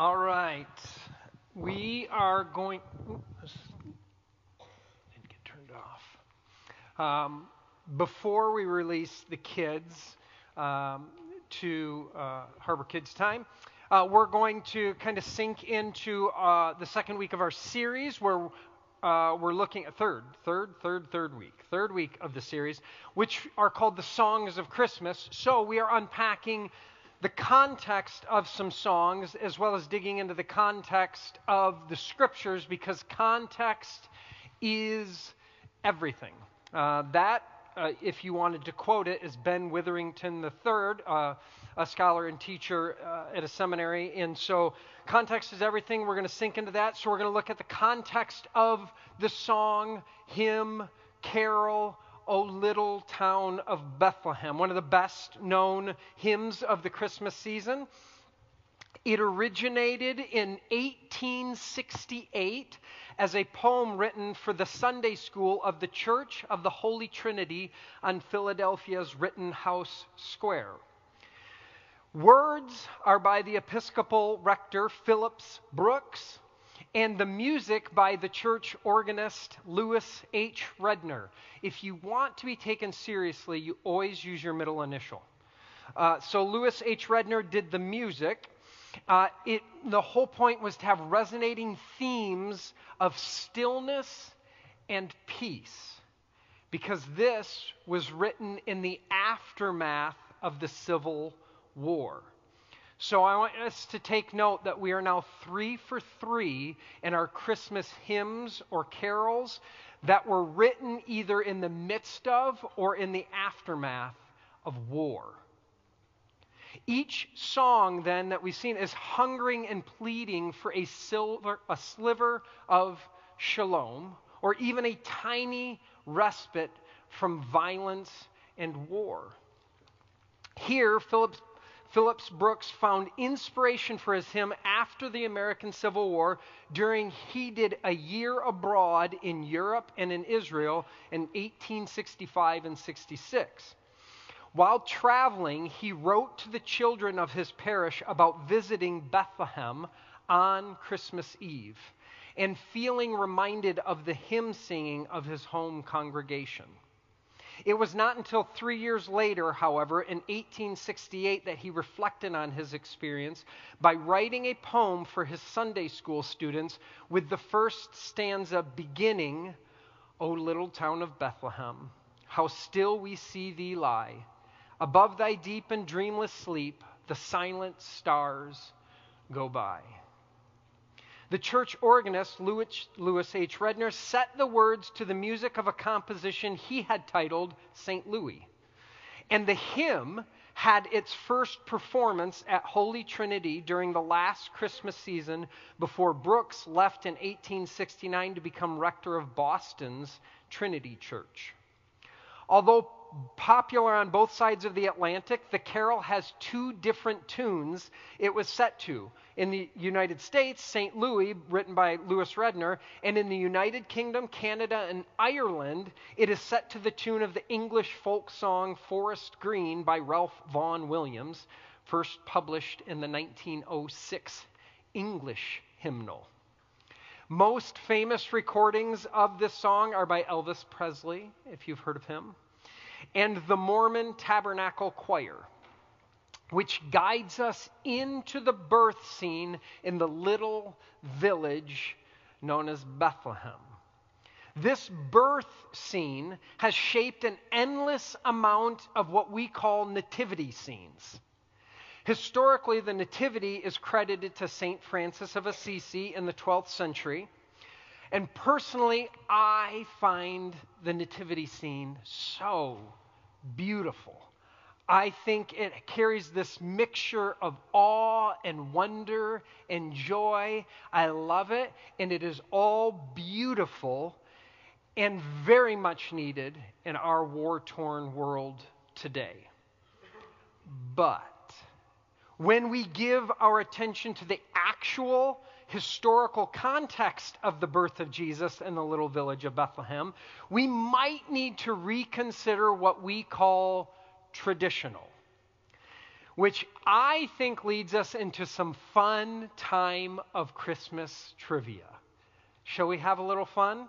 All right. We are going. Oops, didn't get turned off. Um, before we release the kids um, to uh, Harbor Kids Time, uh, we're going to kind of sink into uh, the second week of our series where uh, we're looking at third, third, third, third week, third week of the series, which are called the Songs of Christmas. So we are unpacking the context of some songs as well as digging into the context of the scriptures because context is everything. Uh, that, uh, if you wanted to quote it, is Ben Witherington III, uh, a scholar and teacher uh, at a seminary. And so, context is everything. We're going to sink into that. So, we're going to look at the context of the song, hymn, carol, O Little Town of Bethlehem, one of the best known hymns of the Christmas season. It originated in 1868 as a poem written for the Sunday school of the Church of the Holy Trinity on Philadelphia's Rittenhouse Square. Words are by the Episcopal rector Phillips Brooks, and the music by the church organist Lewis H. Redner. If you want to be taken seriously, you always use your middle initial. Uh, so Lewis H. Redner did the music. Uh, it, the whole point was to have resonating themes of stillness and peace, because this was written in the aftermath of the Civil War. So I want us to take note that we are now three for three in our Christmas hymns or carols that were written either in the midst of or in the aftermath of war. Each song, then, that we've seen is hungering and pleading for a, silver, a sliver of shalom or even a tiny respite from violence and war. Here, Philip's Phillips Brooks found inspiration for his hymn after the American Civil War during he did a year abroad in Europe and in Israel in 1865 and 66. While traveling, he wrote to the children of his parish about visiting Bethlehem on Christmas Eve and feeling reminded of the hymn singing of his home congregation. It was not until three years later, however, in 1868, that he reflected on his experience by writing a poem for his Sunday school students with the first stanza beginning, O little town of Bethlehem, how still we see thee lie. Above thy deep and dreamless sleep, the silent stars go by. The church organist, Lewis, Lewis H. Redner, set the words to the music of a composition he had titled St. Louis. And the hymn had its first performance at Holy Trinity during the last Christmas season before Brooks left in 1869 to become rector of Boston's Trinity Church. Although popular on both sides of the Atlantic, the carol has two different tunes it was set to. In the United States, St. Louis, written by Lewis Redner, and in the United Kingdom, Canada, and Ireland, it is set to the tune of the English folk song Forest Green by Ralph Vaughan Williams, first published in the 1906 English hymnal. Most famous recordings of this song are by Elvis Presley, if you've heard of him and the Mormon Tabernacle Choir, which guides us into the birth scene in the little village known as Bethlehem. This birth scene has shaped an endless amount of what we call nativity scenes. Historically, the Nativity is credited to St. Francis of Assisi in the 12th century. And personally, I find the nativity scene so beautiful. I think it carries this mixture of awe and wonder and joy. I love it, and it is all beautiful and very much needed in our war torn world today. But when we give our attention to the actual historical context of the birth of Jesus in the little village of Bethlehem, we might need to reconsider what we call traditional. which I think leads us into some fun time of Christmas trivia. Shall we have a little fun?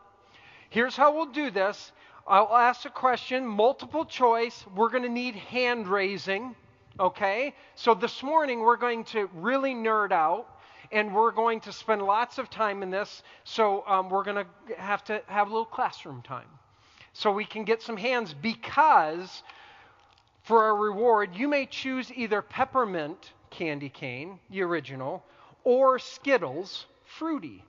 Here's how we'll do this I'll ask a question, multiple choice. We're going to need hand raising, okay? So this morning we're going to really nerd out and we're going to spend lots of time in this. So um, we're going to have to have a little classroom time so we can get some hands because for a reward, you may choose either peppermint candy cane, the original, or Skittles fruity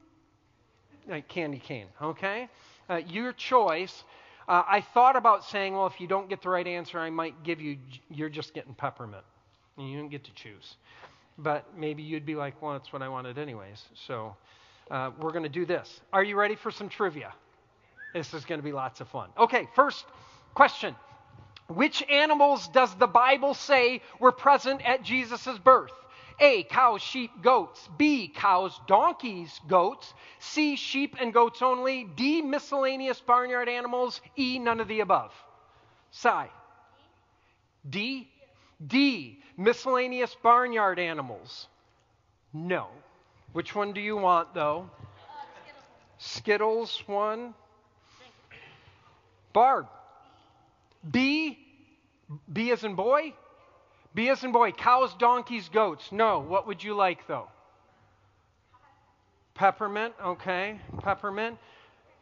like candy cane, okay? Uh, your choice. Uh, I thought about saying, well, if you don't get the right answer, I might give you, you're just getting peppermint. And you don't get to choose. But maybe you'd be like, well, that's what I wanted anyways. So uh, we're going to do this. Are you ready for some trivia? This is going to be lots of fun. Okay, first question Which animals does the Bible say were present at Jesus' birth? A, cows, sheep, goats. B, cows, donkeys, goats. C, sheep and goats only. D, miscellaneous barnyard animals. E, none of the above. Sigh. D, D, miscellaneous barnyard animals. No. Which one do you want, though? Skittles, one. Barb. B, B as in boy? B as in boy, cows, donkeys, goats. No. What would you like, though? Peppermint, okay. Peppermint.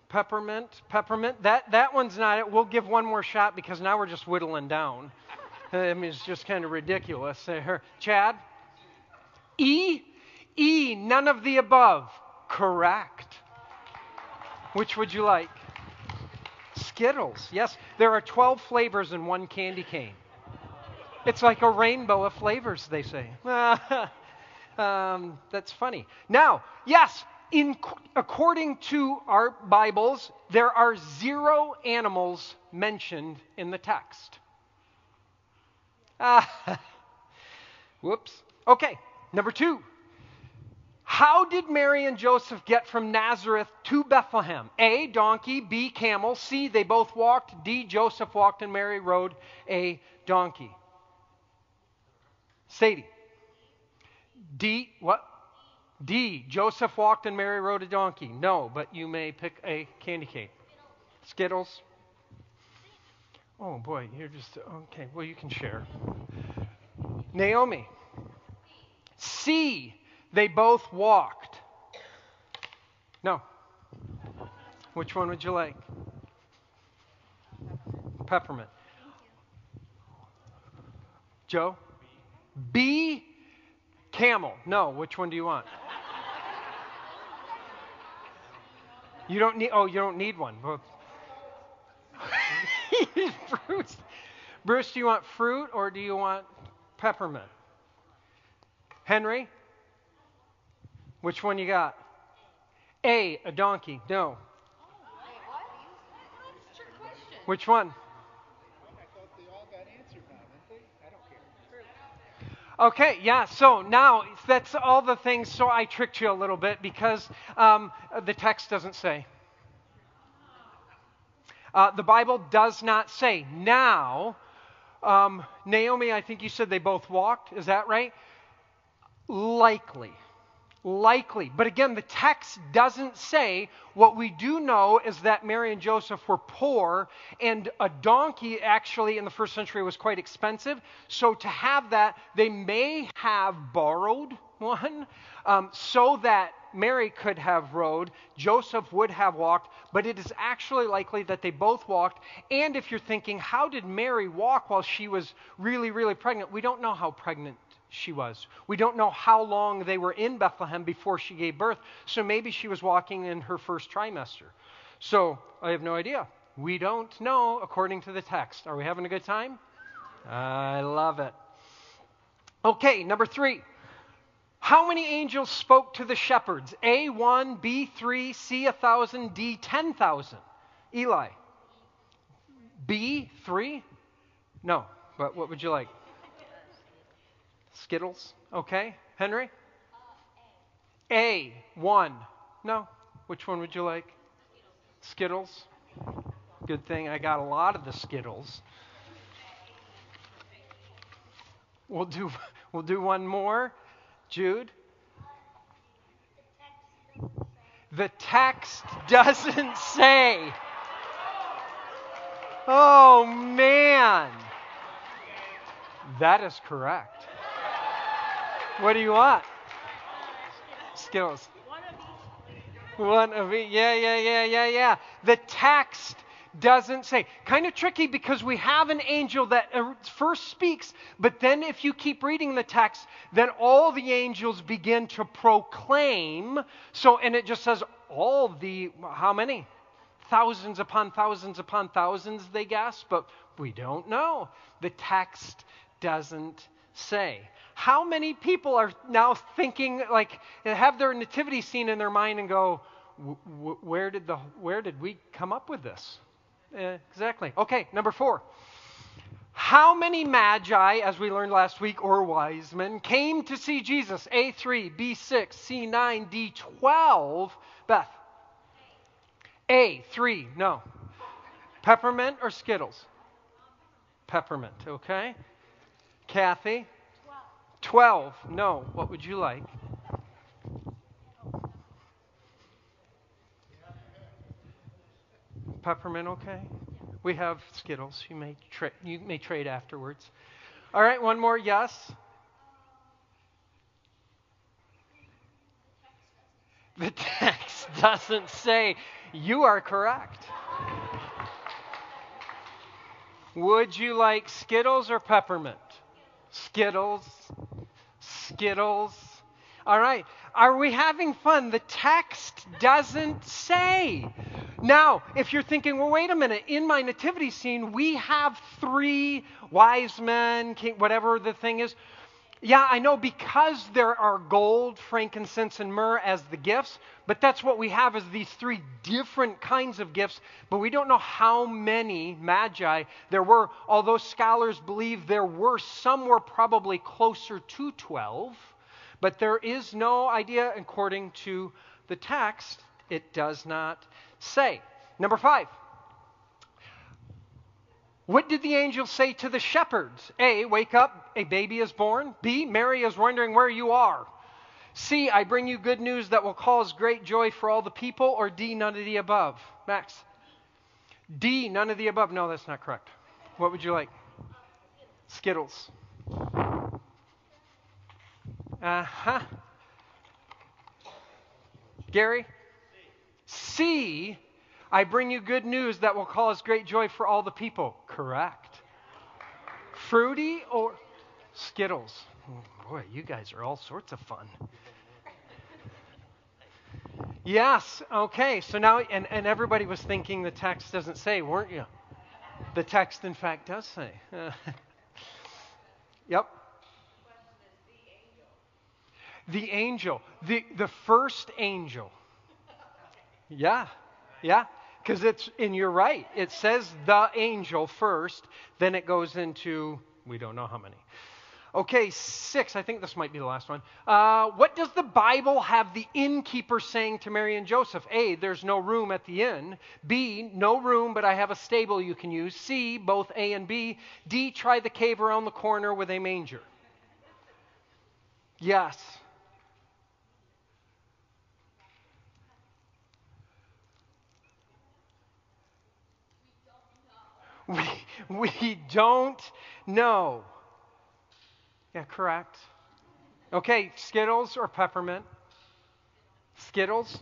Peppermint, peppermint. That, that one's not it. We'll give one more shot because now we're just whittling down. I mean, it's just kind of ridiculous there. Chad? E? E, none of the above. Correct. Which would you like? Skittles. Yes, there are 12 flavors in one candy cane. It's like a rainbow of flavors, they say. um, that's funny. Now, yes, in, according to our Bibles, there are zero animals mentioned in the text. Ah, whoops. Okay, number two. How did Mary and Joseph get from Nazareth to Bethlehem? A, donkey. B, camel. C, they both walked. D, Joseph walked and Mary rode a donkey. Sadie. D, what? D, Joseph walked and Mary rode a donkey. No, but you may pick a candy cane. Skittles. Oh boy, you're just, okay, well, you can share. Naomi. C, they both walked. No. Which one would you like? Peppermint. Joe? B, camel. No, which one do you want? You don't need. Oh, you don't need one. Bruce. Bruce, do you want fruit or do you want peppermint? Henry, which one you got? A, a donkey. No. Which one? Okay, yeah, so now that's all the things. So I tricked you a little bit because um, the text doesn't say. Uh, the Bible does not say. Now, um, Naomi, I think you said they both walked. Is that right? Likely. Likely. But again, the text doesn't say. What we do know is that Mary and Joseph were poor, and a donkey actually in the first century was quite expensive. So to have that, they may have borrowed one um, so that Mary could have rode, Joseph would have walked, but it is actually likely that they both walked. And if you're thinking, how did Mary walk while she was really, really pregnant? We don't know how pregnant she was. We don't know how long they were in Bethlehem before she gave birth, so maybe she was walking in her first trimester. So I have no idea. We don't know according to the text. Are we having a good time? I love it. Okay, number three. How many angels spoke to the shepherds? A, 1, B, 3, C, 1,000, D, 10,000. Eli. B, 3? No, but what would you like? Skittles? Okay. Henry? A, one. No. Which one would you like? Skittles. Good thing I got a lot of the Skittles. We'll do, we'll do one more. Jude? The text doesn't say. Oh, man. That is correct. What do you want? Skittles. One of each. Yeah, yeah, yeah, yeah, yeah. The text doesn't say. Kind of tricky because we have an angel that uh, first speaks, but then if you keep reading the text, then all the angels begin to proclaim. So, and it just says all the, how many? Thousands upon thousands upon thousands, they guess, but we don't know. The text doesn't say. How many people are now thinking, like, have their nativity scene in their mind and go, where did, the, where did we come up with this? Exactly. Okay, number four. How many magi, as we learned last week, or wise men, came to see Jesus? A3, B6, C9, D12. Beth. A3, no. Peppermint or Skittles? Peppermint, okay. Kathy? 12. No. What would you like? Peppermint, okay? We have Skittles. You may, tra- you may trade afterwards. All right, one more. Yes? The text doesn't say. You are correct. Would you like Skittles or peppermint? Skittles. Skittles. All right. Are we having fun? The text doesn't say. Now, if you're thinking, well, wait a minute, in my nativity scene, we have three wise men, king, whatever the thing is. Yeah, I know because there are gold, frankincense, and myrrh as the gifts, but that's what we have is these three different kinds of gifts, but we don't know how many magi there were, although scholars believe there were. Some were probably closer to 12, but there is no idea according to the text. It does not say. Number five. What did the angel say to the shepherds? A, wake up, a baby is born. B, Mary is wondering where you are. C, I bring you good news that will cause great joy for all the people. Or D, none of the above. Max. D, none of the above. No, that's not correct. What would you like? Skittles. Uh huh. Gary? C, I bring you good news that will cause great joy for all the people. Correct. Fruity or Skittles? Oh, boy, you guys are all sorts of fun. Yes, okay. So now, and, and everybody was thinking the text doesn't say, weren't you? The text, in fact, does say. yep. The angel. The, the first angel. Yeah, yeah. Because it's, and you're right, it says the angel first, then it goes into, we don't know how many. Okay, six. I think this might be the last one. Uh, what does the Bible have the innkeeper saying to Mary and Joseph? A, there's no room at the inn. B, no room, but I have a stable you can use. C, both A and B. D, try the cave around the corner with a manger. Yes. We, we don't know. Yeah, correct. Okay, Skittles or peppermint? Skittles?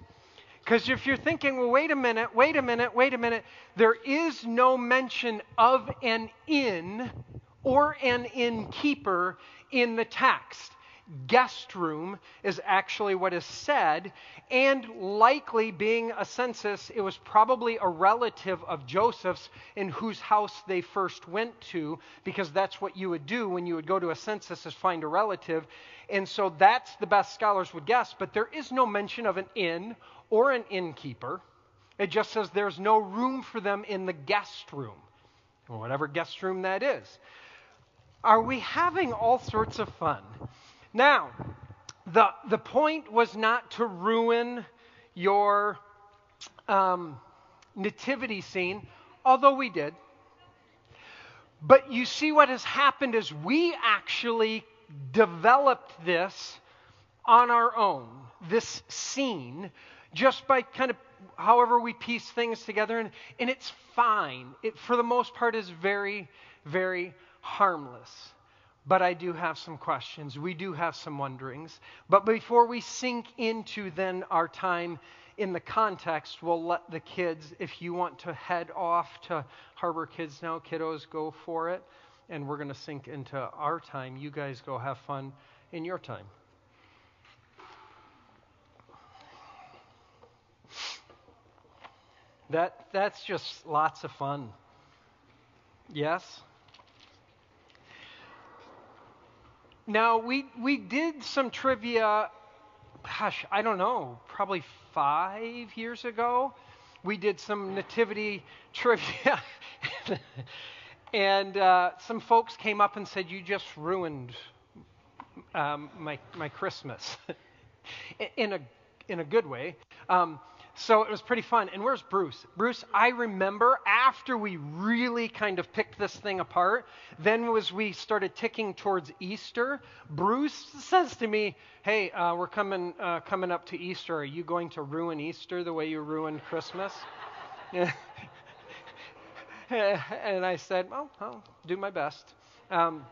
Because if you're thinking, well, wait a minute, wait a minute, wait a minute, there is no mention of an inn or an innkeeper in the text guest room is actually what is said, and likely being a census, it was probably a relative of Joseph's in whose house they first went to, because that's what you would do when you would go to a census is find a relative. And so that's the best scholars would guess, but there is no mention of an inn or an innkeeper. It just says there's no room for them in the guest room, or whatever guest room that is. Are we having all sorts of fun? Now, the, the point was not to ruin your um, nativity scene, although we did. But you see, what has happened is we actually developed this on our own, this scene, just by kind of however we piece things together. And, and it's fine. It, for the most part, is very, very harmless. But I do have some questions. We do have some wonderings. But before we sink into then our time in the context, we'll let the kids, if you want to head off to Harbor Kids now, kiddos, go for it. And we're going to sink into our time. You guys go have fun in your time. That, that's just lots of fun. Yes? Now, we, we did some trivia, gosh, I don't know, probably five years ago. We did some nativity trivia. and uh, some folks came up and said, You just ruined um, my, my Christmas. in, a, in a good way. Um, so it was pretty fun. And where's Bruce? Bruce, I remember after we really kind of picked this thing apart, then as we started ticking towards Easter, Bruce says to me, "Hey, uh, we're coming uh, coming up to Easter. Are you going to ruin Easter the way you ruined Christmas?" and I said, "Well, I'll do my best." Um,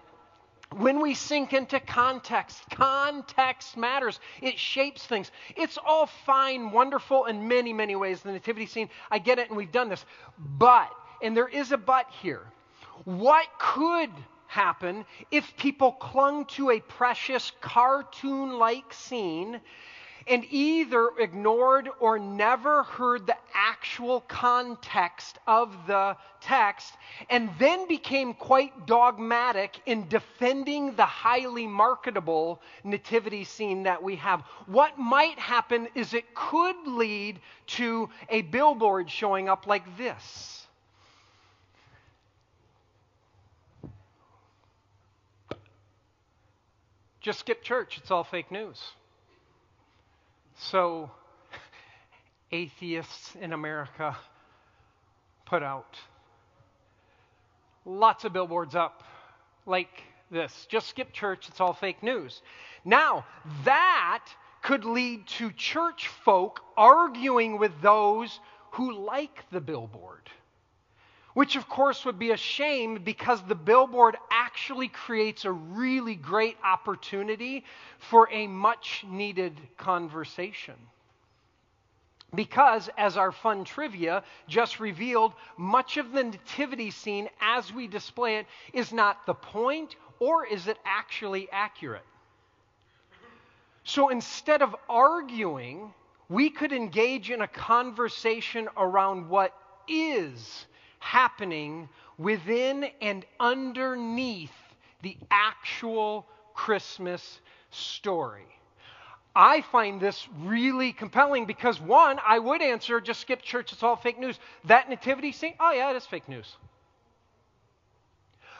when we sink into context, context matters. It shapes things. It's all fine, wonderful in many, many ways. The nativity scene, I get it, and we've done this. But, and there is a but here, what could happen if people clung to a precious cartoon like scene and either ignored or never heard the actual context of the text, and then became quite dogmatic in defending the highly marketable nativity scene that we have. What might happen is it could lead to a billboard showing up like this. Just skip church, it's all fake news. So, atheists in America put out lots of billboards up like this. Just skip church, it's all fake news. Now, that could lead to church folk arguing with those who like the billboard which of course would be a shame because the billboard actually creates a really great opportunity for a much needed conversation. Because, as our fun trivia just revealed, much of the nativity scene as we display it is not the point, or is it actually accurate? So instead of arguing, we could engage in a conversation around what is happening within and underneath the actual Christmas story. I find this really compelling because, one, I would answer just skip church, it's all fake news. That nativity scene, oh, yeah, it is fake news.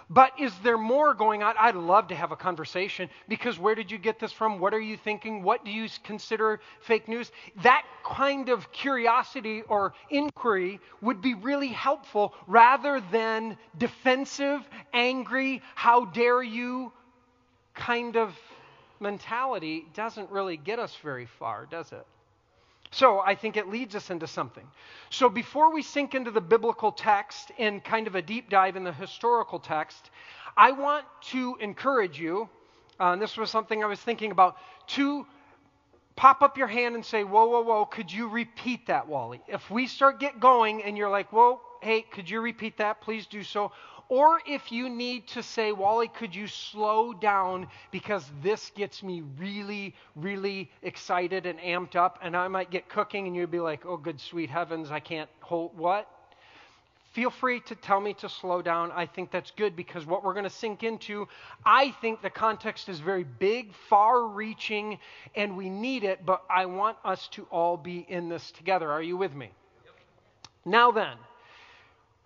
But is there more going on? I'd love to have a conversation because where did you get this from? What are you thinking? What do you consider fake news? That kind of curiosity or inquiry would be really helpful rather than defensive, angry, how dare you kind of mentality doesn't really get us very far, does it? So I think it leads us into something. So before we sink into the biblical text and kind of a deep dive in the historical text, I want to encourage you, uh, and this was something I was thinking about, to pop up your hand and say, Whoa, whoa, whoa, could you repeat that, Wally? If we start get going and you're like, Whoa, hey, could you repeat that? Please do so. Or if you need to say, Wally, could you slow down because this gets me really, really excited and amped up, and I might get cooking and you'd be like, oh, good sweet heavens, I can't hold what? Feel free to tell me to slow down. I think that's good because what we're going to sink into, I think the context is very big, far reaching, and we need it, but I want us to all be in this together. Are you with me? Yep. Now then,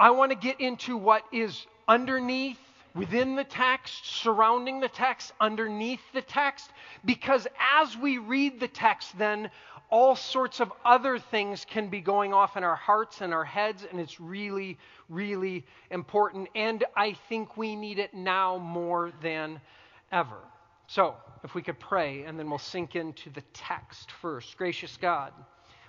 I want to get into what is underneath within the text, surrounding the text, underneath the text, because as we read the text, then all sorts of other things can be going off in our hearts and our heads, and it's really, really important. And I think we need it now more than ever. So, if we could pray, and then we'll sink into the text first. Gracious God,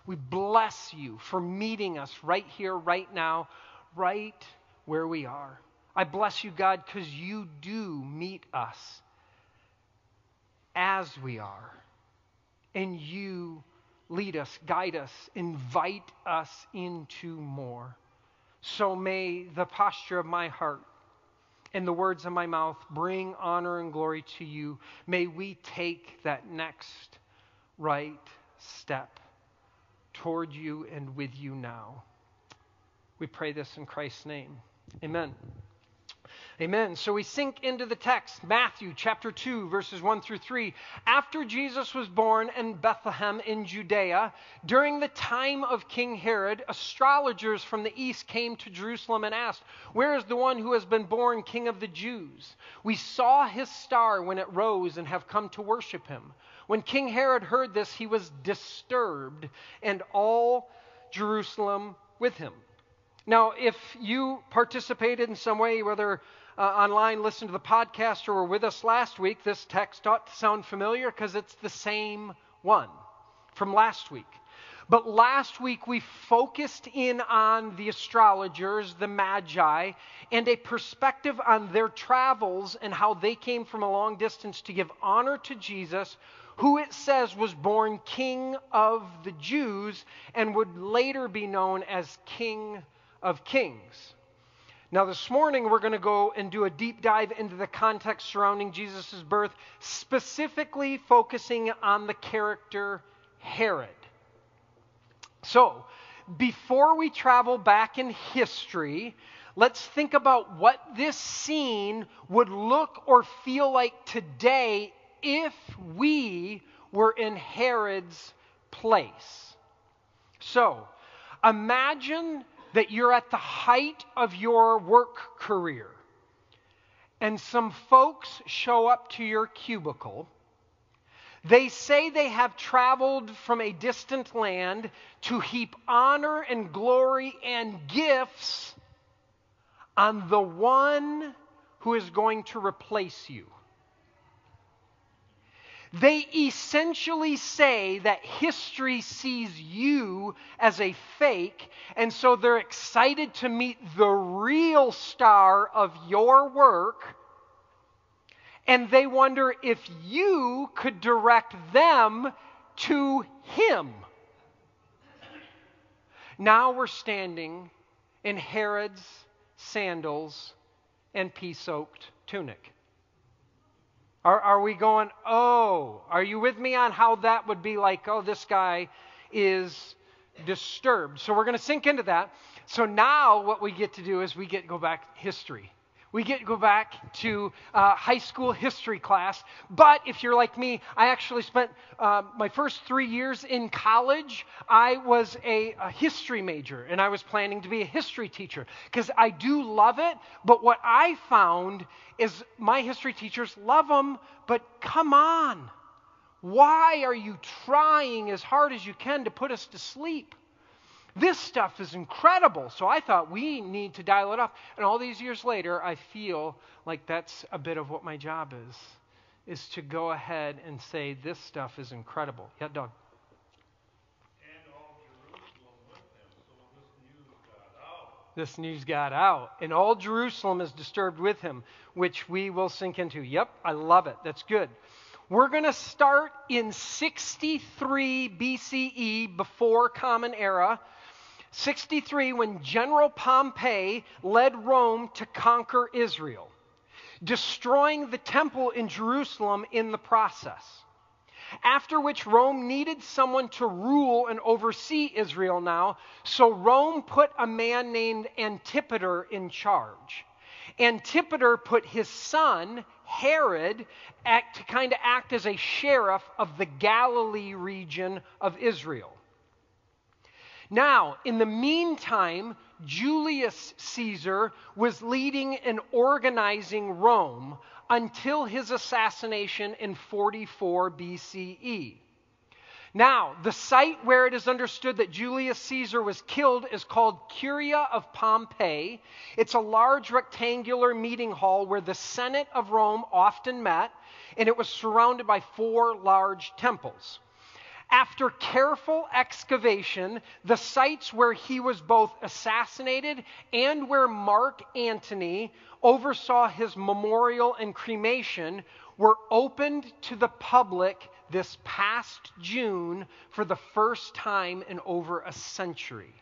we bless you for meeting us right here, right now, right where we are. I bless you, God, because you do meet us as we are. And you lead us, guide us, invite us into more. So may the posture of my heart and the words of my mouth bring honor and glory to you. May we take that next right step toward you and with you now. We pray this in Christ's name. Amen. Amen. So we sink into the text, Matthew chapter 2, verses 1 through 3. After Jesus was born in Bethlehem in Judea, during the time of King Herod, astrologers from the east came to Jerusalem and asked, Where is the one who has been born king of the Jews? We saw his star when it rose and have come to worship him. When King Herod heard this, he was disturbed, and all Jerusalem with him. Now, if you participated in some way, whether uh, online, listened to the podcast, or were with us last week, this text ought to sound familiar because it's the same one from last week. But last week we focused in on the astrologers, the magi, and a perspective on their travels and how they came from a long distance to give honor to Jesus, who it says was born King of the Jews and would later be known as King of Kings. Now, this morning, we're going to go and do a deep dive into the context surrounding Jesus' birth, specifically focusing on the character Herod. So, before we travel back in history, let's think about what this scene would look or feel like today if we were in Herod's place. So, imagine that you're at the height of your work career and some folks show up to your cubicle. They say they have traveled from a distant land to heap honor and glory and gifts on the one who is going to replace you. They essentially say that history sees you as a fake, and so they're excited to meet the real star of your work, and they wonder if you could direct them to him. Now we're standing in Herod's sandals and pea soaked tunic. Are, are we going, oh, are you with me on how that would be like, oh, this guy is disturbed? So we're going to sink into that. So now what we get to do is we get go back history. We get to go back to uh, high school history class. But if you're like me, I actually spent uh, my first three years in college. I was a, a history major, and I was planning to be a history teacher because I do love it. But what I found is my history teachers love them, but come on. Why are you trying as hard as you can to put us to sleep? This stuff is incredible. So I thought we need to dial it up. And all these years later, I feel like that's a bit of what my job is, is to go ahead and say, this stuff is incredible. Yeah, Doug. this news got out. And all Jerusalem is disturbed with him, which we will sink into. Yep, I love it. That's good. We're going to start in 63 BCE, before Common Era. 63, when General Pompey led Rome to conquer Israel, destroying the temple in Jerusalem in the process. After which, Rome needed someone to rule and oversee Israel now, so Rome put a man named Antipater in charge. Antipater put his son, Herod, act, to kind of act as a sheriff of the Galilee region of Israel. Now, in the meantime, Julius Caesar was leading and organizing Rome until his assassination in 44 BCE. Now, the site where it is understood that Julius Caesar was killed is called Curia of Pompeii. It's a large rectangular meeting hall where the Senate of Rome often met, and it was surrounded by four large temples. After careful excavation, the sites where he was both assassinated and where Mark Antony oversaw his memorial and cremation were opened to the public this past June for the first time in over a century.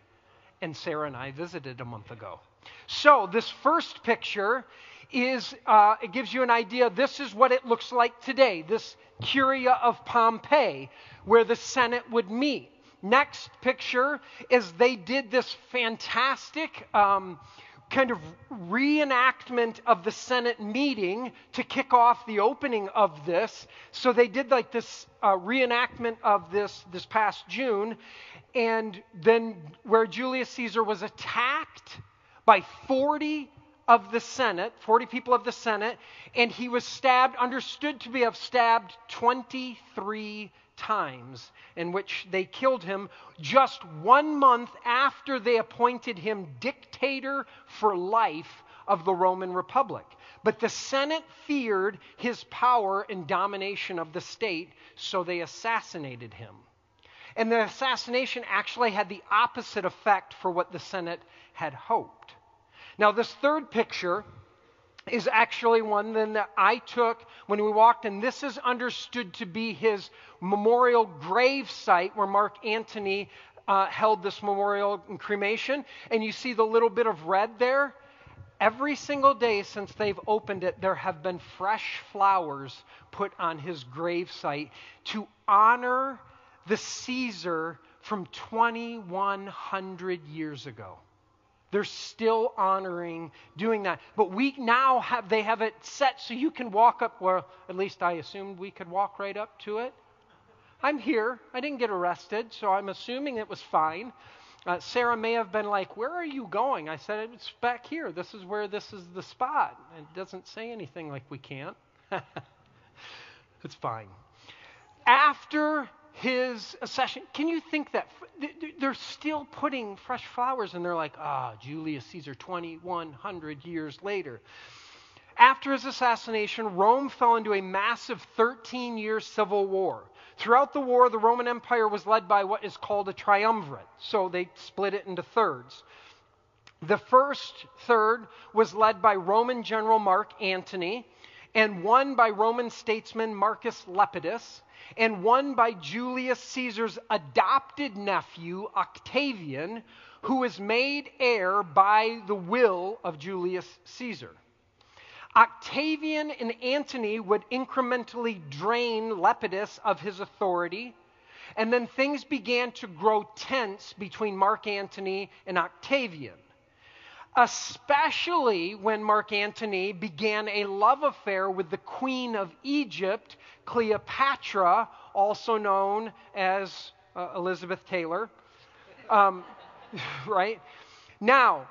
And Sarah and I visited a month ago. So, this first picture is, uh, it gives you an idea. This is what it looks like today. This Curia of Pompeii, where the Senate would meet. Next picture is they did this fantastic um, kind of reenactment of the Senate meeting to kick off the opening of this. So they did like this uh, reenactment of this this past June, and then where Julius Caesar was attacked by 40 of the Senate, 40 people of the Senate, and he was stabbed, understood to be have stabbed 23 times, in which they killed him just one month after they appointed him dictator for life of the Roman Republic. But the Senate feared his power and domination of the state, so they assassinated him. And the assassination actually had the opposite effect for what the Senate had hoped. Now, this third picture is actually one that I took when we walked, and this is understood to be his memorial grave site where Mark Antony uh, held this memorial and cremation. And you see the little bit of red there. Every single day since they've opened it, there have been fresh flowers put on his grave site to honor the Caesar from 2,100 years ago. They're still honoring doing that. But we now have, they have it set so you can walk up, well, at least I assumed we could walk right up to it. I'm here. I didn't get arrested, so I'm assuming it was fine. Uh, Sarah may have been like, Where are you going? I said, It's back here. This is where this is the spot. It doesn't say anything like we can't. it's fine. After his accession. Can you think that? They're still putting fresh flowers and they're like, ah, Julius Caesar 2,100 years later. After his assassination, Rome fell into a massive 13 year civil war. Throughout the war, the Roman Empire was led by what is called a triumvirate. So they split it into thirds. The first third was led by Roman general Mark Antony and won by Roman statesman Marcus Lepidus and one by Julius Caesar's adopted nephew, Octavian, who was made heir by the will of Julius Caesar. Octavian and Antony would incrementally drain Lepidus of his authority, and then things began to grow tense between Mark Antony and Octavian especially when Mark Antony began a love affair with the Queen of Egypt, Cleopatra, also known as uh, Elizabeth Taylor. Um, right? Now,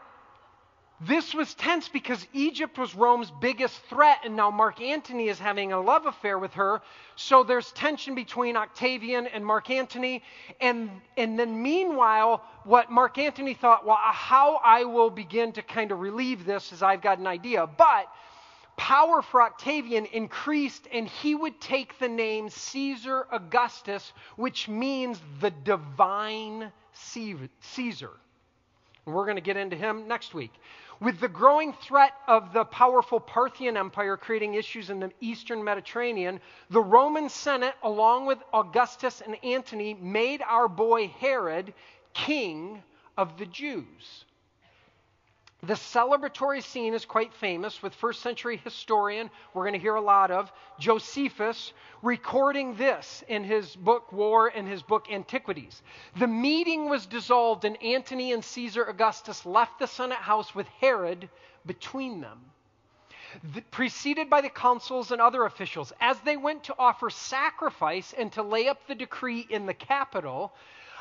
this was tense because Egypt was Rome's biggest threat, and now Mark Antony is having a love affair with her. So there's tension between Octavian and Mark Antony. And, and then, meanwhile, what Mark Antony thought, well, uh, how I will begin to kind of relieve this is I've got an idea. But power for Octavian increased, and he would take the name Caesar Augustus, which means the divine Caesar. And we're going to get into him next week. With the growing threat of the powerful Parthian Empire creating issues in the eastern Mediterranean, the Roman Senate, along with Augustus and Antony, made our boy Herod king of the Jews. The celebratory scene is quite famous with first century historian, we're going to hear a lot of, Josephus, recording this in his book War and his book Antiquities. The meeting was dissolved, and Antony and Caesar Augustus left the Senate house with Herod between them. The, preceded by the consuls and other officials, as they went to offer sacrifice and to lay up the decree in the Capitol,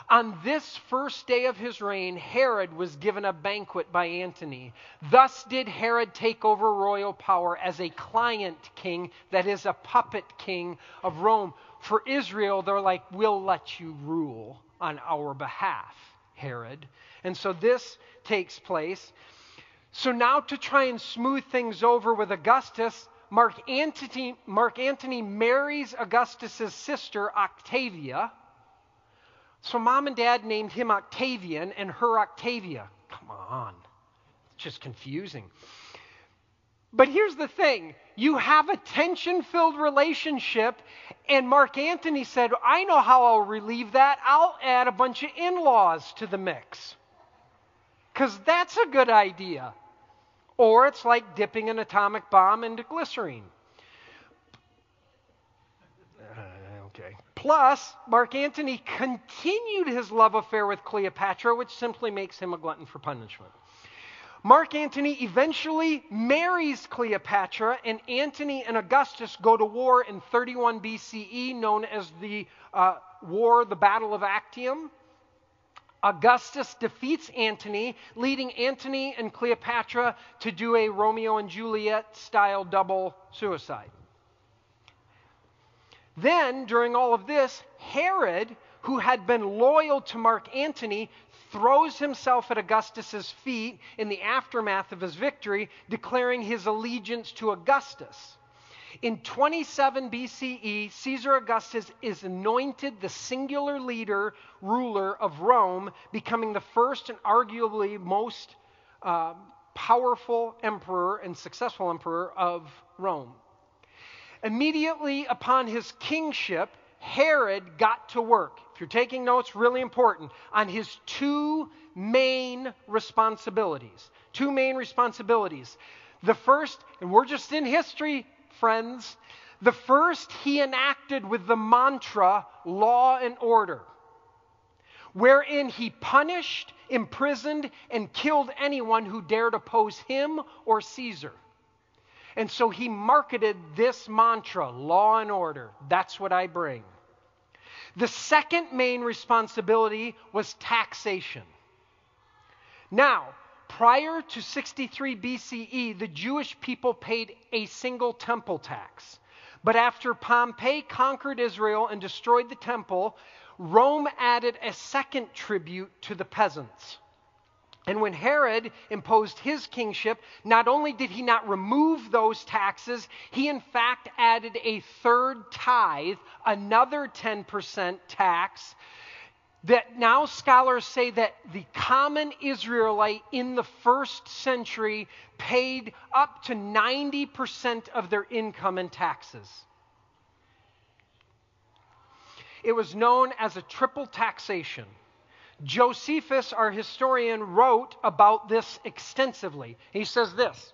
On this first day of his reign, Herod was given a banquet by Antony. Thus did Herod take over royal power as a client king, that is, a puppet king of Rome. For Israel, they're like, we'll let you rule on our behalf, Herod. And so this takes place. So now, to try and smooth things over with Augustus, Mark Antony, Mark Antony marries Augustus's sister, Octavia so mom and dad named him Octavian and her Octavia. Come on. It's just confusing. But here's the thing you have a tension filled relationship, and Mark Antony said, I know how I'll relieve that. I'll add a bunch of in laws to the mix. Because that's a good idea. Or it's like dipping an atomic bomb into glycerine. Plus, Mark Antony continued his love affair with Cleopatra, which simply makes him a glutton for punishment. Mark Antony eventually marries Cleopatra, and Antony and Augustus go to war in 31 BCE, known as the uh, War, the Battle of Actium. Augustus defeats Antony, leading Antony and Cleopatra to do a Romeo and Juliet style double suicide. Then, during all of this, Herod, who had been loyal to Mark Antony, throws himself at Augustus's feet in the aftermath of his victory, declaring his allegiance to Augustus. In 27 BCE, Caesar Augustus is anointed the singular leader, ruler of Rome, becoming the first and arguably most uh, powerful emperor and successful emperor of Rome. Immediately upon his kingship, Herod got to work. If you're taking notes, really important, on his two main responsibilities. Two main responsibilities. The first, and we're just in history, friends, the first he enacted with the mantra law and order, wherein he punished, imprisoned, and killed anyone who dared oppose him or Caesar. And so he marketed this mantra law and order. That's what I bring. The second main responsibility was taxation. Now, prior to 63 BCE, the Jewish people paid a single temple tax. But after Pompey conquered Israel and destroyed the temple, Rome added a second tribute to the peasants. And when Herod imposed his kingship, not only did he not remove those taxes, he in fact added a third tithe, another 10% tax. That now scholars say that the common Israelite in the first century paid up to 90% of their income in taxes. It was known as a triple taxation. Josephus, our historian, wrote about this extensively. He says this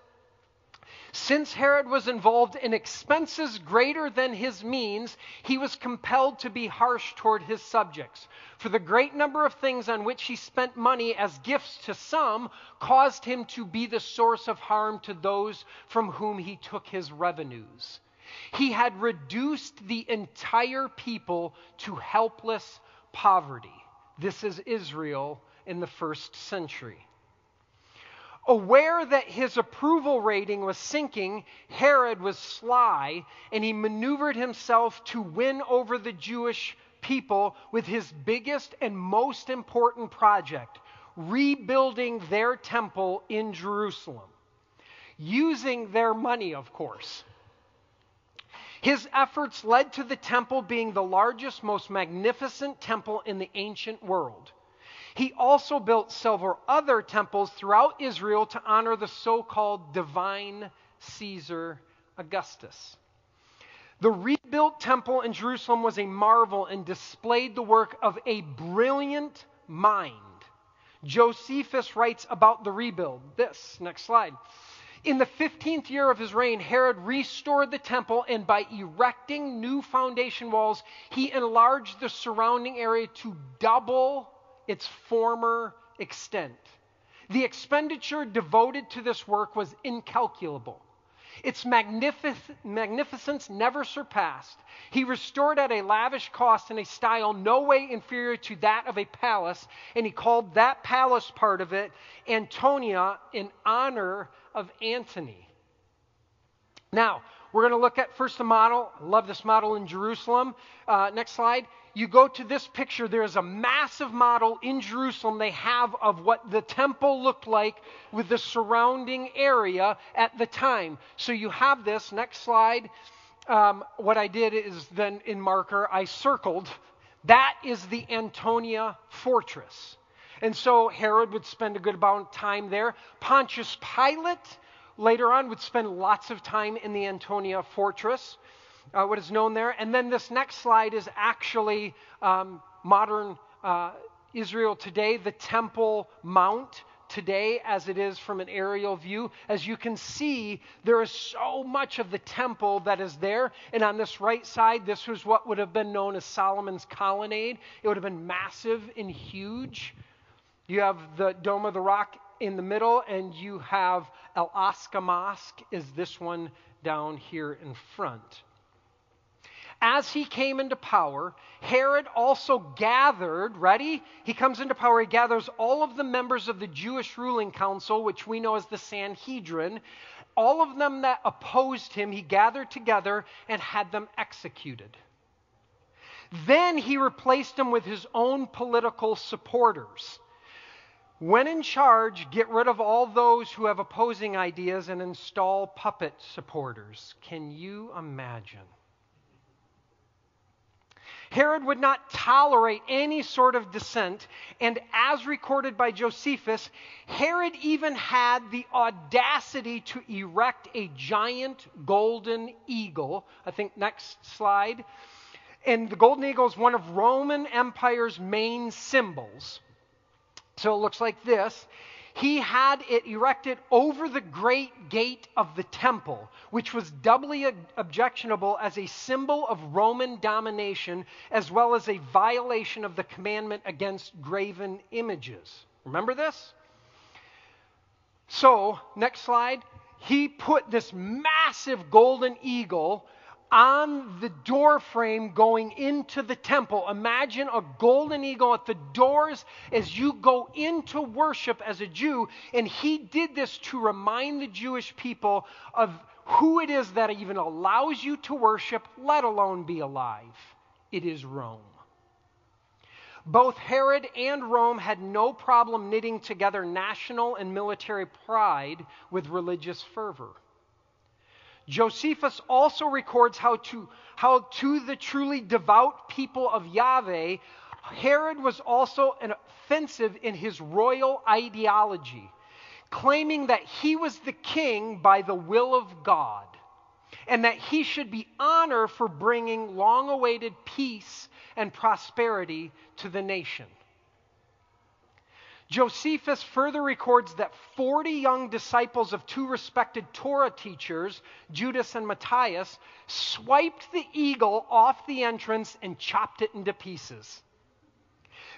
Since Herod was involved in expenses greater than his means, he was compelled to be harsh toward his subjects. For the great number of things on which he spent money as gifts to some caused him to be the source of harm to those from whom he took his revenues. He had reduced the entire people to helpless poverty. This is Israel in the first century. Aware that his approval rating was sinking, Herod was sly and he maneuvered himself to win over the Jewish people with his biggest and most important project rebuilding their temple in Jerusalem, using their money, of course. His efforts led to the temple being the largest, most magnificent temple in the ancient world. He also built several other temples throughout Israel to honor the so called divine Caesar Augustus. The rebuilt temple in Jerusalem was a marvel and displayed the work of a brilliant mind. Josephus writes about the rebuild. This, next slide. In the 15th year of his reign, Herod restored the temple, and by erecting new foundation walls, he enlarged the surrounding area to double its former extent. The expenditure devoted to this work was incalculable. Its magnific- magnificence never surpassed. He restored at a lavish cost in a style no way inferior to that of a palace, and he called that palace part of it Antonia in honor of Antony. Now, we're going to look at first the model. I love this model in Jerusalem. Uh, next slide you go to this picture, there is a massive model in Jerusalem they have of what the temple looked like with the surrounding area at the time. So you have this. Next slide. Um, what I did is then in marker, I circled. That is the Antonia fortress. And so Herod would spend a good amount of time there. Pontius Pilate later on would spend lots of time in the Antonia fortress uh, what is known there. And then this next slide is actually um, modern uh, Israel today, the Temple Mount today as it is from an aerial view. As you can see, there is so much of the temple that is there. And on this right side, this was what would have been known as Solomon's colonnade. It would have been massive and huge. You have the Dome of the Rock in the middle, and you have Al Aqsa Mosque, is this one down here in front as he came into power, Herod also gathered, ready? He comes into power, he gathers all of the members of the Jewish ruling council, which we know as the Sanhedrin, all of them that opposed him, he gathered together and had them executed. Then he replaced them with his own political supporters. When in charge, get rid of all those who have opposing ideas and install puppet supporters. Can you imagine? Herod would not tolerate any sort of dissent, and as recorded by Josephus, Herod even had the audacity to erect a giant golden eagle. I think next slide. And the golden eagle is one of Roman Empire's main symbols. So it looks like this he had it erected over the great gate of the temple, which was doubly objectionable as a symbol of Roman domination, as well as a violation of the commandment against graven images. Remember this? So, next slide. He put this massive golden eagle on the door frame going into the temple. Imagine a golden eagle at the doors as you go into worship as a Jew. And he did this to remind the Jewish people of who it is that even allows you to worship, let alone be alive. It is Rome. Both Herod and Rome had no problem knitting together national and military pride with religious fervor. Josephus also records how to, how to the truly devout people of Yahweh, Herod was also an offensive in his royal ideology, claiming that he was the king by the will of God and that he should be honored for bringing long awaited peace and prosperity to the nation. Josephus further records that 40 young disciples of two respected Torah teachers, Judas and Matthias, swiped the eagle off the entrance and chopped it into pieces.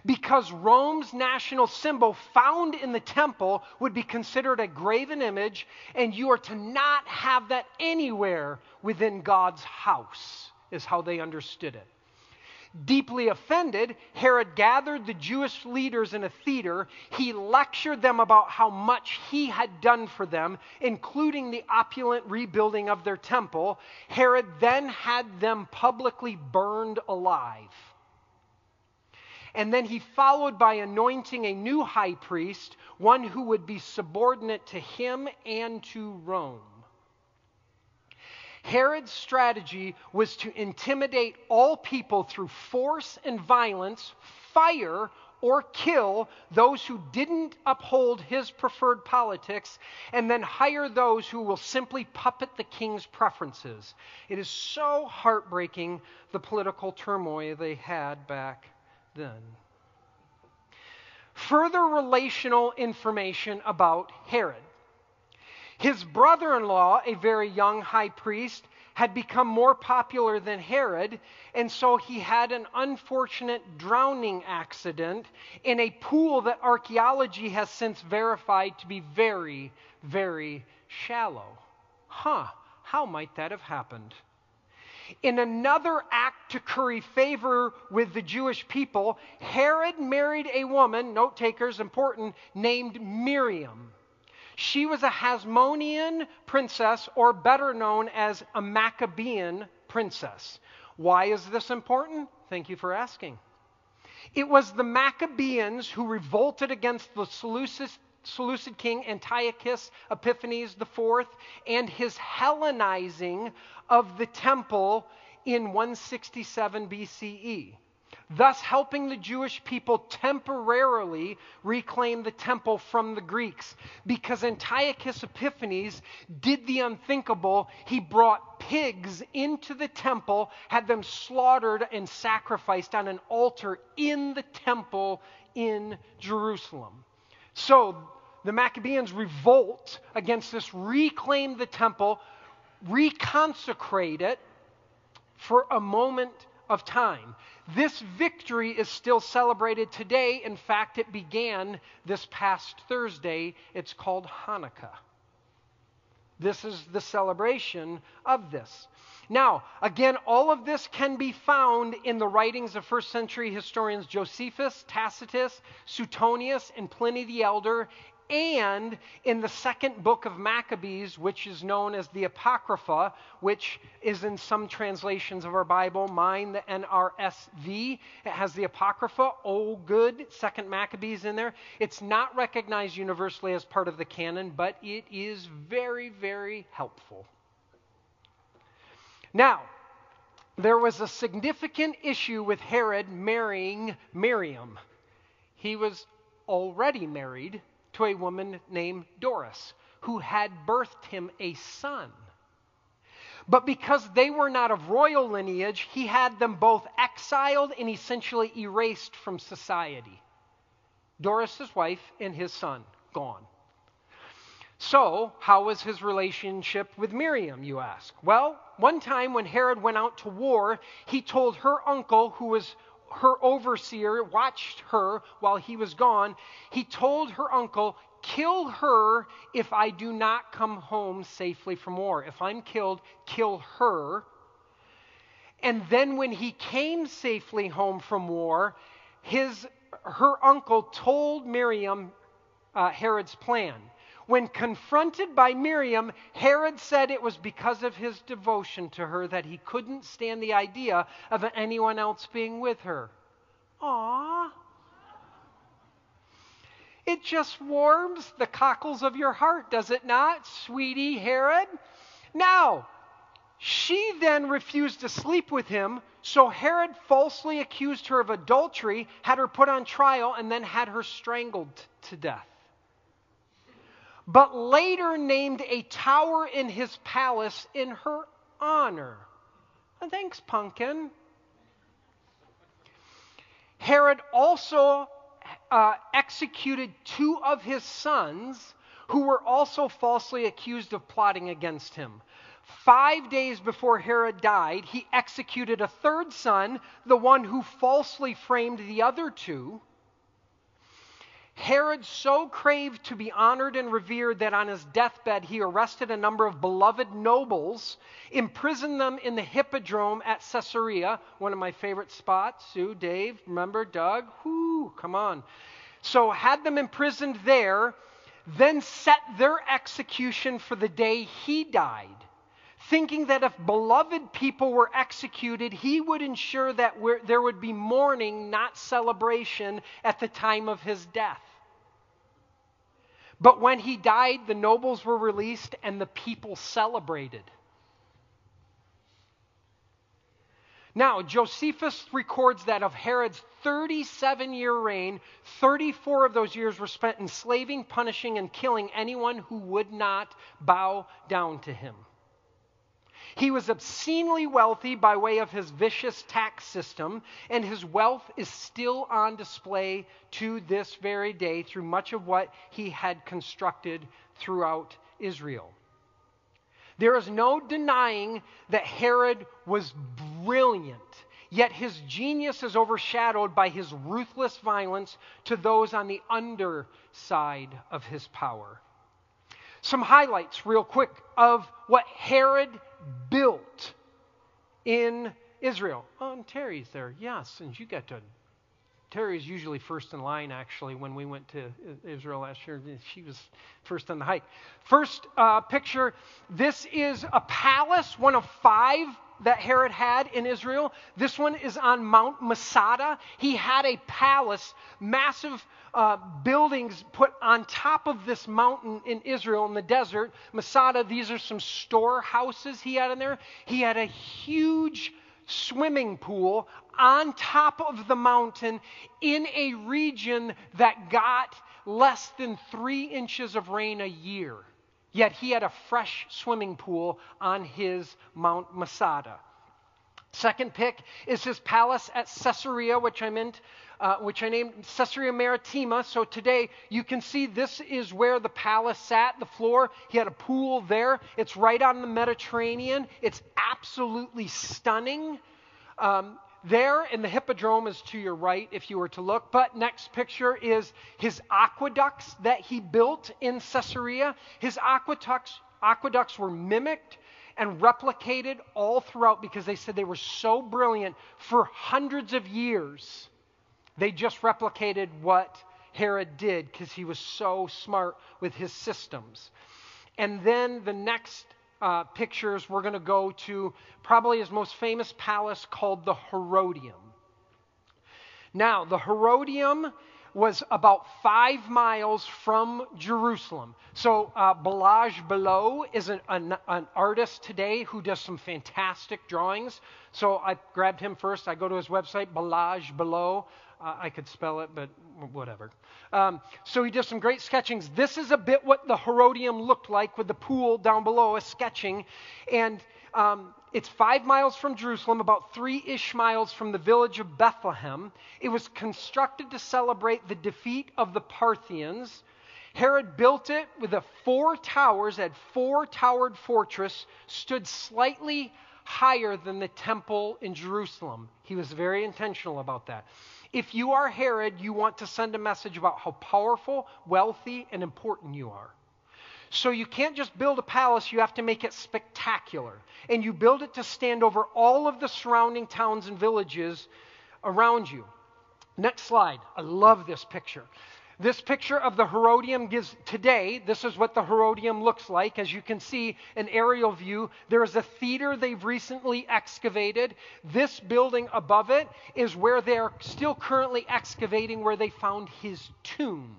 Because Rome's national symbol found in the temple would be considered a graven image, and you are to not have that anywhere within God's house, is how they understood it. Deeply offended, Herod gathered the Jewish leaders in a theater. He lectured them about how much he had done for them, including the opulent rebuilding of their temple. Herod then had them publicly burned alive. And then he followed by anointing a new high priest, one who would be subordinate to him and to Rome. Herod's strategy was to intimidate all people through force and violence, fire, or kill those who didn't uphold his preferred politics, and then hire those who will simply puppet the king's preferences. It is so heartbreaking the political turmoil they had back then. Further relational information about Herod. His brother in law, a very young high priest, had become more popular than Herod, and so he had an unfortunate drowning accident in a pool that archaeology has since verified to be very, very shallow. Huh, How might that have happened? In another act to curry favor with the Jewish people, Herod married a woman, note takers, important, named Miriam. She was a Hasmonean princess, or better known as a Maccabean princess. Why is this important? Thank you for asking. It was the Maccabeans who revolted against the Seleucid, Seleucid king Antiochus Epiphanes IV and his Hellenizing of the temple in 167 BCE, thus helping the Jewish people temporarily reclaim the temple from the Greeks. Because Antiochus Epiphanes did the unthinkable, he brought pigs into the temple, had them slaughtered and sacrificed on an altar in the temple in Jerusalem. So the Maccabeans revolt against this, reclaim the temple, reconsecrate it for a moment of time. This victory is still celebrated today. In fact, it began this past Thursday. It's called Hanukkah. This is the celebration of this. Now, again, all of this can be found in the writings of first century historians Josephus, Tacitus, Suetonius, and Pliny the Elder, and in the second book of Maccabees, which is known as the Apocrypha, which is in some translations of our Bible, mine, the NRSV. It has the Apocrypha, oh good, second Maccabees in there. It's not recognized universally as part of the canon, but it is very, very helpful. Now, there was a significant issue with Herod marrying Miriam. He was already married to a woman named Doris, who had birthed him a son. But because they were not of royal lineage, he had them both exiled and essentially erased from society. Doris' wife and his son gone. So, how was his relationship with Miriam, you ask? Well, one time when Herod went out to war, he told her uncle, who was her overseer watched her while he was gone, he told her uncle, Kill her if I do not come home safely from war. If I'm killed, kill her. And then when he came safely home from war, his, her uncle told Miriam uh, Herod's plan. When confronted by Miriam, Herod said it was because of his devotion to her that he couldn't stand the idea of anyone else being with her. Aww. It just warms the cockles of your heart, does it not, sweetie Herod? Now, she then refused to sleep with him, so Herod falsely accused her of adultery, had her put on trial, and then had her strangled to death but later named a tower in his palace in her honor. Thanks, pumpkin. Herod also uh, executed two of his sons who were also falsely accused of plotting against him. Five days before Herod died, he executed a third son, the one who falsely framed the other two. Herod so craved to be honored and revered that on his deathbed he arrested a number of beloved nobles, imprisoned them in the Hippodrome at Caesarea, one of my favorite spots. Sue, Dave, remember, Doug? Whoo, come on. So had them imprisoned there, then set their execution for the day he died thinking that if beloved people were executed, he would ensure that there would be mourning, not celebration, at the time of his death. But when he died, the nobles were released and the people celebrated. Now, Josephus records that of Herod's 37 year reign, 34 of those years were spent enslaving, punishing, and killing anyone who would not bow down to him. He was obscenely wealthy by way of his vicious tax system, and his wealth is still on display to this very day through much of what he had constructed throughout Israel. There is no denying that Herod was brilliant, yet his genius is overshadowed by his ruthless violence to those on the underside of his power. Some highlights, real quick, of what Herod built in Israel. Oh, and Terry's there. Yes, and you got to. Terry's usually first in line, actually, when we went to Israel last year. She was first on the hike. First uh, picture this is a palace, one of five that Herod had in Israel. This one is on Mount Masada. He had a palace, massive uh, buildings put on top of this mountain in Israel in the desert. Masada, these are some storehouses he had in there. He had a huge swimming pool on top of the mountain in a region that got less than three inches of rain a year. Yet he had a fresh swimming pool on his Mount Masada. Second pick is his palace at Caesarea, which I meant, uh, which I named Caesarea Maritima. So today you can see this is where the palace sat, the floor. He had a pool there. It's right on the Mediterranean. It's absolutely stunning. Um, there, and the hippodrome is to your right if you were to look. But next picture is his aqueducts that he built in Caesarea. His aqueducts, aqueducts were mimicked and replicated all throughout because they said they were so brilliant for hundreds of years. They just replicated what Herod did because he was so smart with his systems. And then the next uh, pictures, we're going to go to probably his most famous palace called the Herodium. Now, the Herodium was about five miles from Jerusalem. So, uh, Balage Balogh is an, an, an, artist today who does some fantastic drawings. So, I grabbed him first. I go to his website, Balage Balogh. I could spell it, but whatever. Um, so he does some great sketchings. This is a bit what the Herodium looked like with the pool down below, a sketching. And um, it's five miles from Jerusalem, about three ish miles from the village of Bethlehem. It was constructed to celebrate the defeat of the Parthians. Herod built it with a four towers, had four towered fortress, stood slightly higher than the temple in Jerusalem. He was very intentional about that. If you are Herod, you want to send a message about how powerful, wealthy, and important you are. So you can't just build a palace, you have to make it spectacular. And you build it to stand over all of the surrounding towns and villages around you. Next slide. I love this picture. This picture of the Herodium gives today, this is what the Herodium looks like. As you can see, an aerial view. There is a theater they've recently excavated. This building above it is where they're still currently excavating where they found his tomb.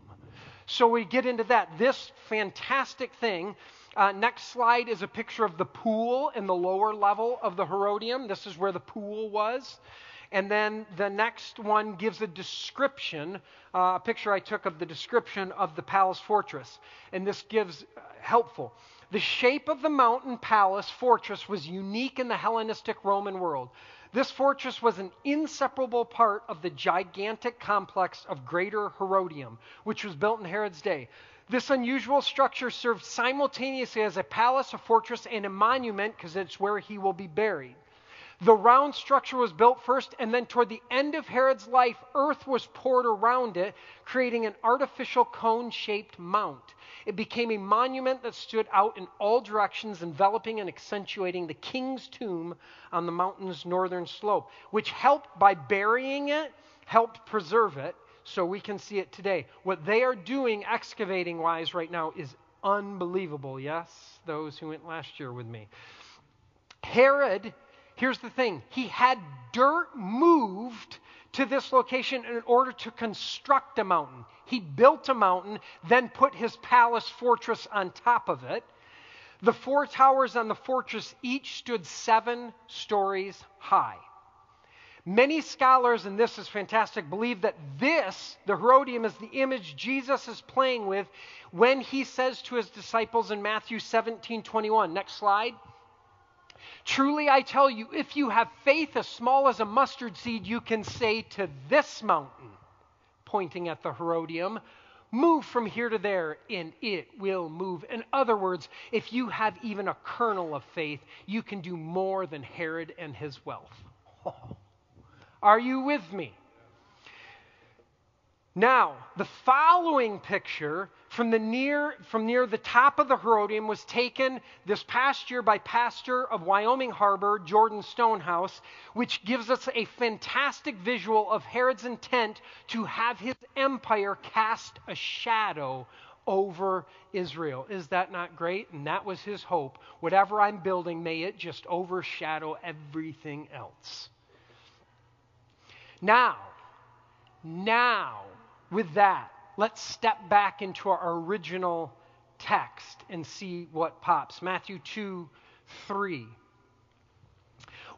So we get into that. This fantastic thing. Uh, next slide is a picture of the pool in the lower level of the Herodium. This is where the pool was. And then the next one gives a description, uh, a picture I took of the description of the palace fortress. And this gives uh, helpful. The shape of the mountain palace fortress was unique in the Hellenistic Roman world. This fortress was an inseparable part of the gigantic complex of Greater Herodium, which was built in Herod's day. This unusual structure served simultaneously as a palace, a fortress, and a monument because it's where he will be buried. The round structure was built first, and then toward the end of Herod's life, earth was poured around it, creating an artificial cone shaped mount. It became a monument that stood out in all directions, enveloping and accentuating the king's tomb on the mountain's northern slope, which helped by burying it, helped preserve it, so we can see it today. What they are doing excavating wise right now is unbelievable. Yes, those who went last year with me. Herod Here's the thing he had dirt moved to this location in order to construct a mountain. He built a mountain, then put his palace fortress on top of it. The four towers on the fortress each stood seven stories high. Many scholars, and this is fantastic, believe that this, the Herodium, is the image Jesus is playing with when he says to his disciples in Matthew 17 21. Next slide. Truly I tell you, if you have faith as small as a mustard seed, you can say to this mountain, pointing at the Herodium, move from here to there, and it will move. In other words, if you have even a kernel of faith, you can do more than Herod and his wealth. Are you with me? Now, the following picture from the near from near the top of the Herodium was taken this past year by pastor of Wyoming Harbor, Jordan Stonehouse, which gives us a fantastic visual of Herod's intent to have his empire cast a shadow over Israel. Is that not great? And that was his hope. Whatever I'm building, may it just overshadow everything else. Now, now, with that, let's step back into our original text and see what pops. Matthew 2 3.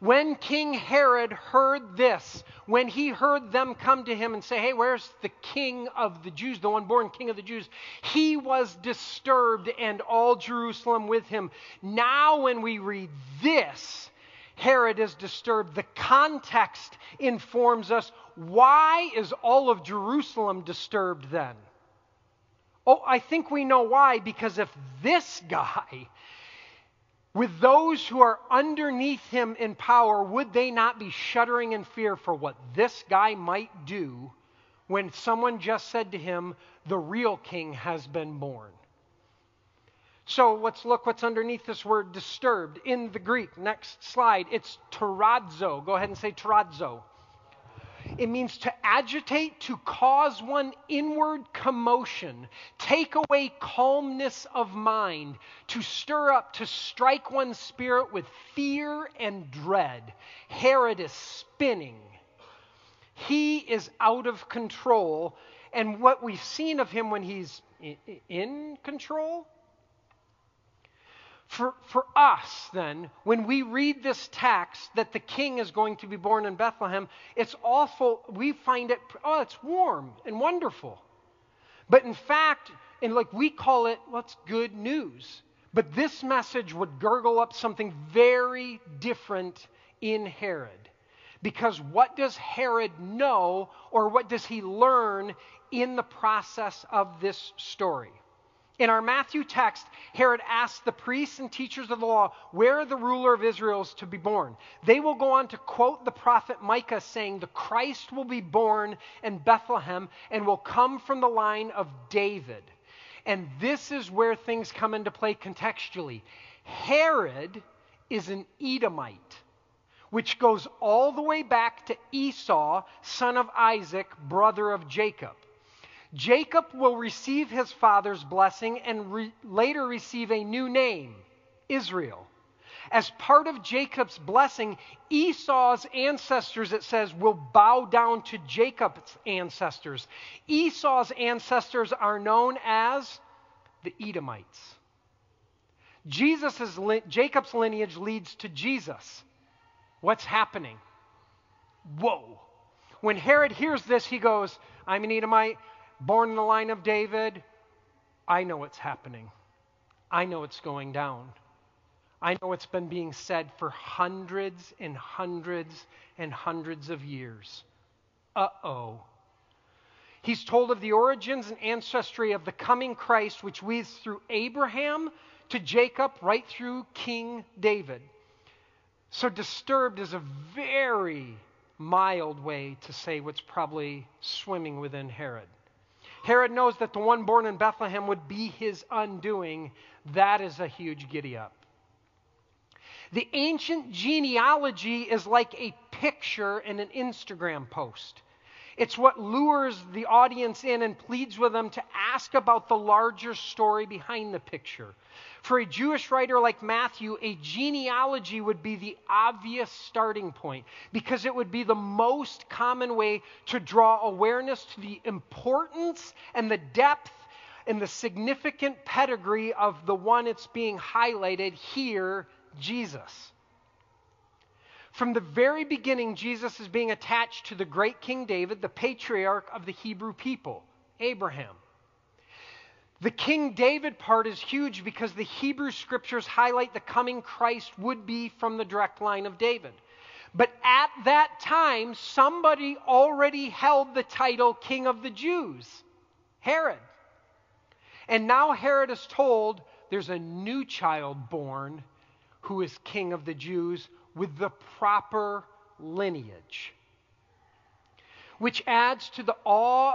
When King Herod heard this, when he heard them come to him and say, Hey, where's the king of the Jews, the one born king of the Jews? He was disturbed and all Jerusalem with him. Now, when we read this, Herod is disturbed. The context informs us why is all of Jerusalem disturbed then? Oh, I think we know why, because if this guy, with those who are underneath him in power, would they not be shuddering in fear for what this guy might do when someone just said to him, The real king has been born? So let's look what's underneath this word disturbed in the Greek. Next slide. It's taradzo. Go ahead and say taradzo. It means to agitate, to cause one inward commotion, take away calmness of mind, to stir up, to strike one's spirit with fear and dread. Herod is spinning. He is out of control. And what we've seen of him when he's in control for, for us, then, when we read this text that the king is going to be born in Bethlehem, it's awful. We find it, oh, it's warm and wonderful. But in fact, and like we call it, what's well, good news. But this message would gurgle up something very different in Herod. Because what does Herod know or what does he learn in the process of this story? In our Matthew text, Herod asks the priests and teachers of the law where the ruler of Israel is to be born. They will go on to quote the prophet Micah saying, The Christ will be born in Bethlehem and will come from the line of David. And this is where things come into play contextually. Herod is an Edomite, which goes all the way back to Esau, son of Isaac, brother of Jacob. Jacob will receive his father's blessing and re- later receive a new name, Israel. As part of Jacob's blessing, Esau's ancestors, it says, will bow down to Jacob's ancestors. Esau's ancestors are known as the Edomites. Jesus's, Jacob's lineage leads to Jesus. What's happening? Whoa. When Herod hears this, he goes, I'm an Edomite born in the line of David, I know what's happening. I know it's going down. I know it's been being said for hundreds and hundreds and hundreds of years. Uh oh. He's told of the origins and ancestry of the coming Christ, which weaves through Abraham to Jacob, right through King David. So, disturbed is a very mild way to say what's probably swimming within Herod. Herod knows that the one born in Bethlehem would be his undoing. That is a huge giddy up. The ancient genealogy is like a picture in an Instagram post. It's what lures the audience in and pleads with them to ask about the larger story behind the picture. For a Jewish writer like Matthew, a genealogy would be the obvious starting point because it would be the most common way to draw awareness to the importance and the depth and the significant pedigree of the one it's being highlighted here, Jesus. From the very beginning, Jesus is being attached to the great King David, the patriarch of the Hebrew people, Abraham. The King David part is huge because the Hebrew scriptures highlight the coming Christ would be from the direct line of David. But at that time, somebody already held the title King of the Jews Herod. And now Herod is told there's a new child born who is King of the Jews with the proper lineage, which adds to the awe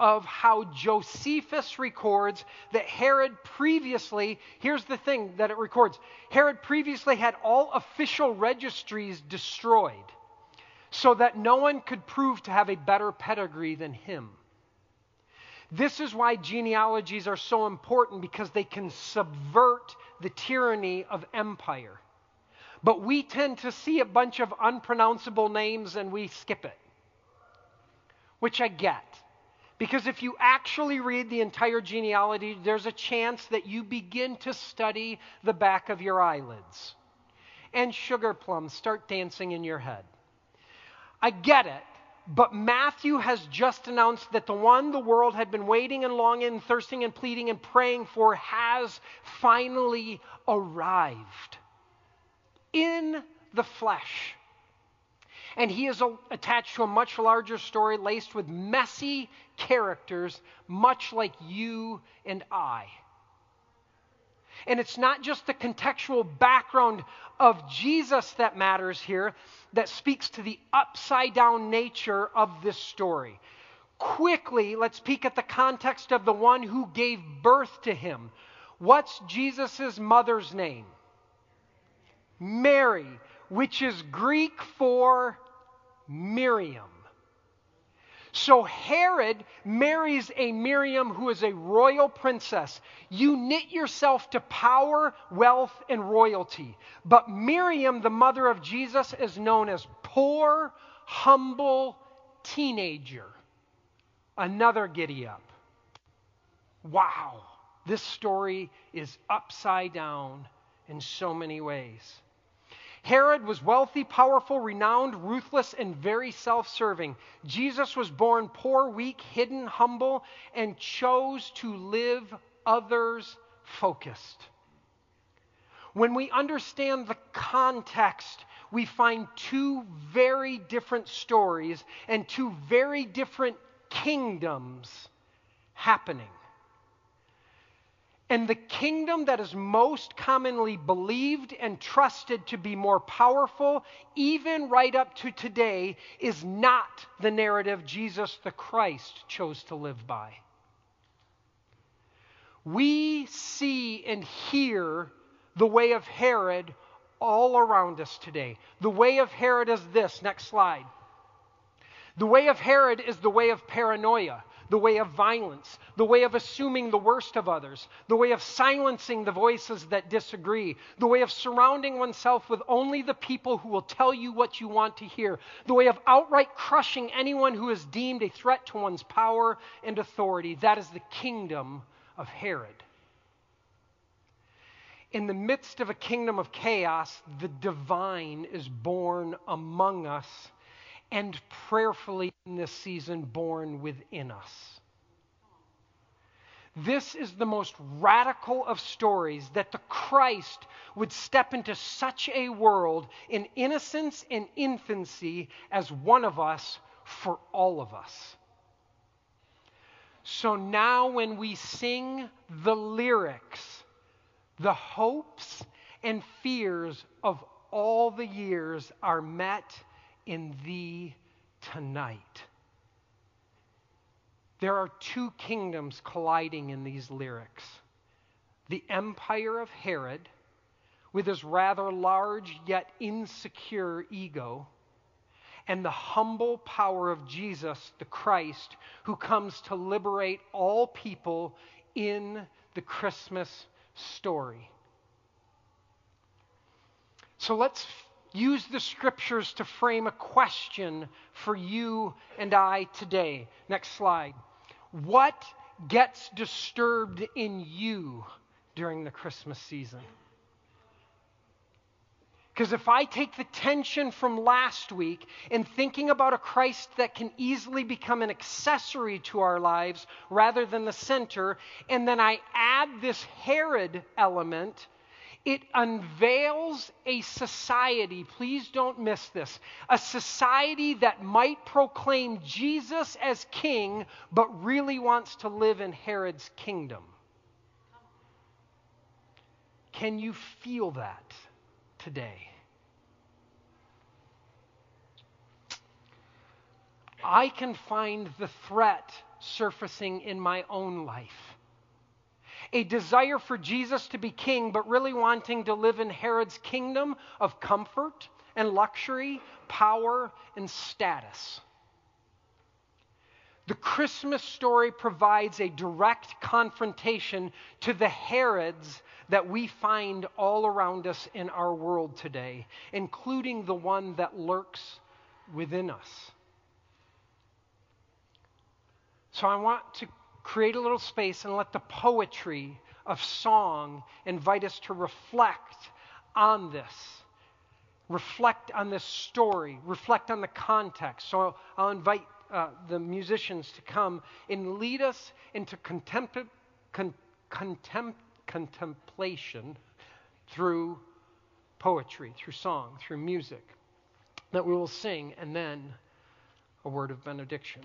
of how Josephus records that Herod previously, here's the thing that it records Herod previously had all official registries destroyed so that no one could prove to have a better pedigree than him. This is why genealogies are so important because they can subvert the tyranny of empire. But we tend to see a bunch of unpronounceable names and we skip it, which I get. Because if you actually read the entire genealogy, there's a chance that you begin to study the back of your eyelids. And sugar plums start dancing in your head. I get it, but Matthew has just announced that the one the world had been waiting and longing and thirsting and pleading and praying for has finally arrived in the flesh. And he is attached to a much larger story laced with messy characters, much like you and I. And it's not just the contextual background of Jesus that matters here, that speaks to the upside down nature of this story. Quickly, let's peek at the context of the one who gave birth to him. What's Jesus' mother's name? Mary, which is Greek for Miriam. So Herod marries a Miriam who is a royal princess. You knit yourself to power, wealth, and royalty. But Miriam, the mother of Jesus, is known as poor, humble teenager. Another giddy up. Wow, this story is upside down in so many ways. Herod was wealthy, powerful, renowned, ruthless, and very self serving. Jesus was born poor, weak, hidden, humble, and chose to live others focused. When we understand the context, we find two very different stories and two very different kingdoms happening. And the kingdom that is most commonly believed and trusted to be more powerful, even right up to today, is not the narrative Jesus the Christ chose to live by. We see and hear the way of Herod all around us today. The way of Herod is this. Next slide. The way of Herod is the way of paranoia the way of violence, the way of assuming the worst of others, the way of silencing the voices that disagree, the way of surrounding oneself with only the people who will tell you what you want to hear, the way of outright crushing anyone who is deemed a threat to one's power and authority. That is the kingdom of Herod. In the midst of a kingdom of chaos, the divine is born among us and prayerfully in this season born within us. This is the most radical of stories that the Christ would step into such a world in innocence and infancy as one of us for all of us. So now, when we sing the lyrics, the hopes and fears of all the years are met in thee tonight. There are two kingdoms colliding in these lyrics the empire of Herod, with his rather large yet insecure ego, and the humble power of Jesus, the Christ, who comes to liberate all people in the Christmas story. So let's use the scriptures to frame a question for you and I today. Next slide. What gets disturbed in you during the Christmas season? Because if I take the tension from last week in thinking about a Christ that can easily become an accessory to our lives rather than the center, and then I add this Herod element, it unveils a society, please don't miss this, a society that might proclaim Jesus as king, but really wants to live in Herod's kingdom. Can you feel that today? I can find the threat surfacing in my own life. A desire for Jesus to be king, but really wanting to live in Herod's kingdom of comfort and luxury, power and status. The Christmas story provides a direct confrontation to the Herods that we find all around us in our world today, including the one that lurks within us. So I want to create a little space and let the poetry of song invite us to reflect on this. Reflect on this story, reflect on the context. So I'll invite uh, the musicians to come and lead us into con- contem- contemplation through poetry, through song, through music that we will sing, and then a word of benediction.